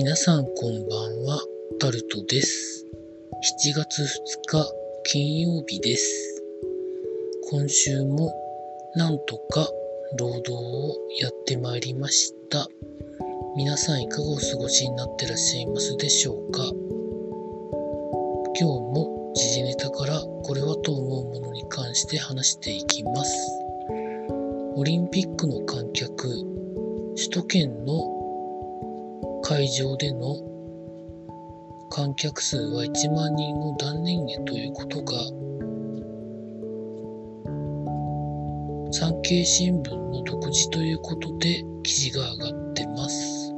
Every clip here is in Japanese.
皆さんこんばんは、タルトです。7月2日金曜日です。今週もなんとか労働をやってまいりました。皆さんいかがお過ごしになってらっしゃいますでしょうか今日も時事ネタからこれはと思うものに関して話していきます。オリンピックの観客、首都圏の会場での観客数は1万人を断念へということが産経新聞の独自ということで記事が上がってます。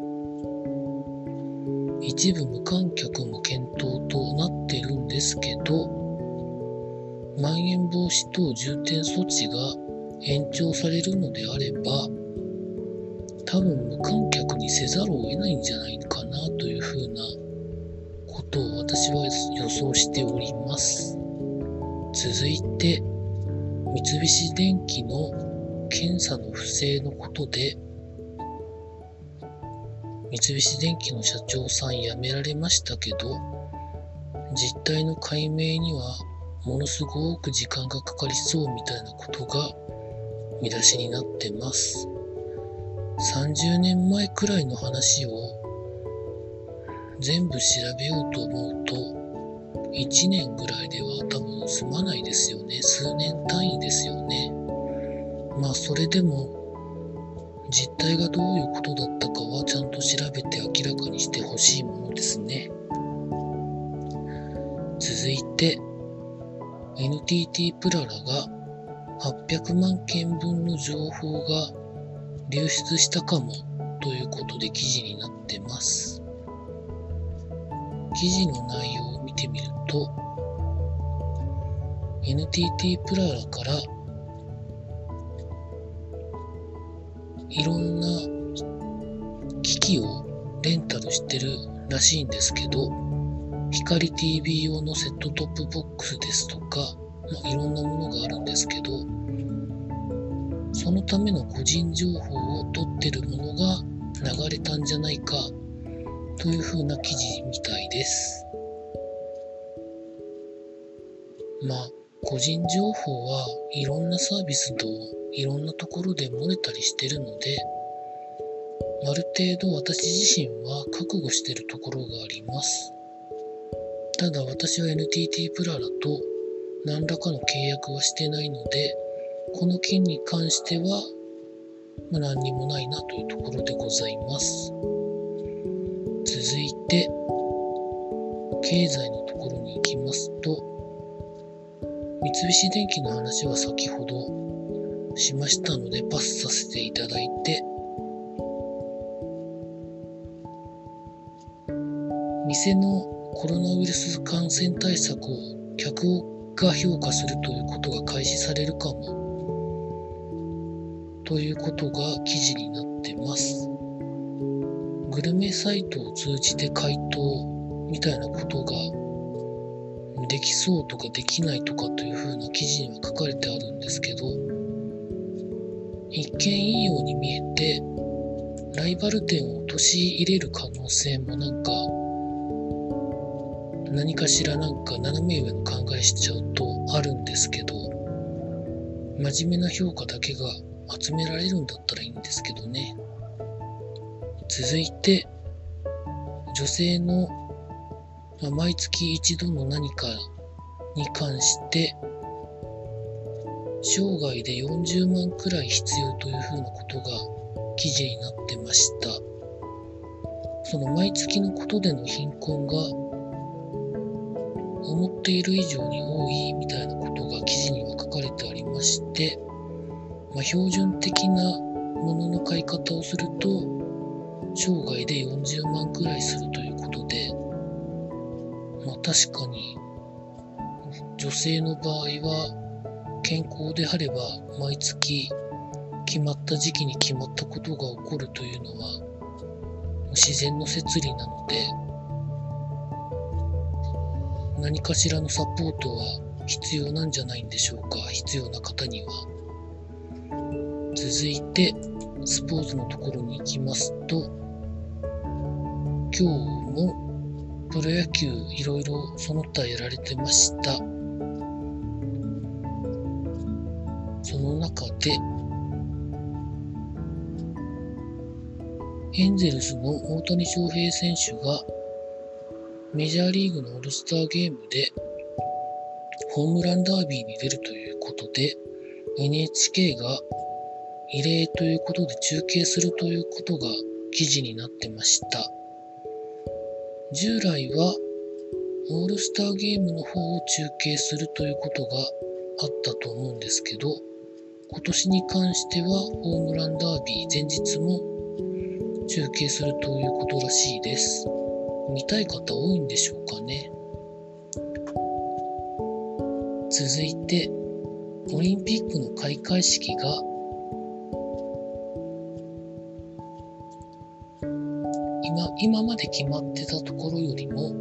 一部無観客も検討となっているんですけどまん延防止等重点措置が延長されるのであれば多分無観客にせざるを得ないんじゃないかなというふうなことを私は予想しております。続いて、三菱電機の検査の不正のことで、三菱電機の社長さん辞められましたけど、実態の解明にはものすごく時間がかかりそうみたいなことが見出しになってます。30年前くらいの話を全部調べようと思うと1年ぐらいでは多分済まないですよね。数年単位ですよね。まあそれでも実態がどういうことだったかはちゃんと調べて明らかにしてほしいものですね。続いて NTT プララが800万件分の情報が流出したかもということで記事になってます。記事の内容を見てみると NTT プララからいろんな機器をレンタルしてるらしいんですけど光 TV 用のセットトップボックスですとか、まあ、いろんなものがあるんですけどそのための個人情報を取ってるものが流れたんじゃないかというふうな記事みたいです。まあ、個人情報はいろんなサービスといろんなところで漏れたりしてるので、ある程度私自身は覚悟してるところがあります。ただ私は NTT プララと何らかの契約はしてないので、この件に関しては、まあ、何にもないなというところでございます。続いて、経済のところに行きますと、三菱電機の話は先ほどしましたのでパスさせていただいて、店のコロナウイルス感染対策を客が評価するということが開始されるかもということが記事になってます。グルメサイトを通じて回答みたいなことができそうとかできないとかというふうな記事には書かれてあるんですけど、一見いいように見えて、ライバル店を陥れる可能性もなんか、何かしらなんか斜め上の考えしちゃうとあるんですけど、真面目な評価だけが集められるんだったらいいんですけどね。続いて、女性の、ま毎月一度の何かに関して、生涯で40万くらい必要というふうなことが記事になってました。その毎月のことでの貧困が思っている以上に多いみたいなことが記事には書かれてありまして、まあ、標準的なものの買い方をすると生涯で40万くらいするということで、まあ、確かに女性の場合は健康であれば毎月決まった時期に決まったことが起こるというのは自然の摂理なので何かしらのサポートは必要なんじゃないんでしょうか必要な方には。続いてスポーツのところに行きますと今日もプロ野球いろいろその他やられてました。その中で、エンゼルスの大谷翔平選手がメジャーリーグのオールスターゲームでホームランダービーに出るということで NHK が異例ということで中継するということが記事になってました。従来はオールスターゲームの方を中継するということがあったと思うんですけど、今年に関してはホームランダービー前日も中継するということらしいです。見たい方多いんでしょうかね。続いて、オリンピックの開会式が今今まで決まってたところよりも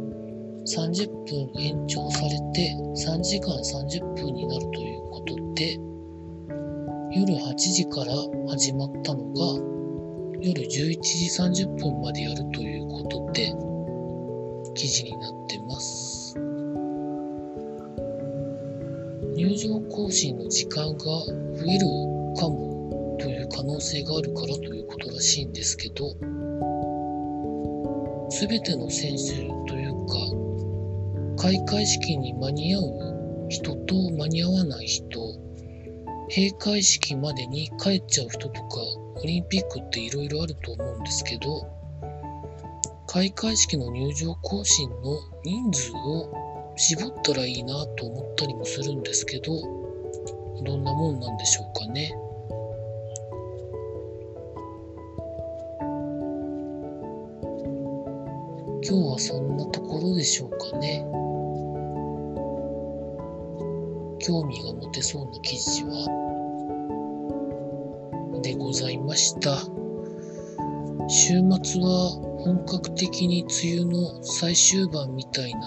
30分延長されて3時間30分になるということで夜8時から始まったのが夜11時30分までやるということで記事になってます。入場更新の時間が増えるかもという可能性があるからということらしいんですけど全ての選手というか開会式に間に合う人と間に合わない人閉会式までに帰っちゃう人とかオリンピックっていろいろあると思うんですけど開会式の入場行進の人数を絞ったらいいなと思ったりもするんですけどどんなもんなんでしょうかね。今日はそんなところでしょうかね。興味が持てそうな記事は、でございました。週末は本格的に梅雨の最終盤みたいな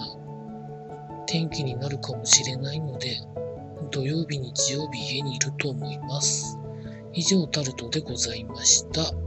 天気になるかもしれないので、土曜日、日曜日家にいると思います。以上タルトでございました。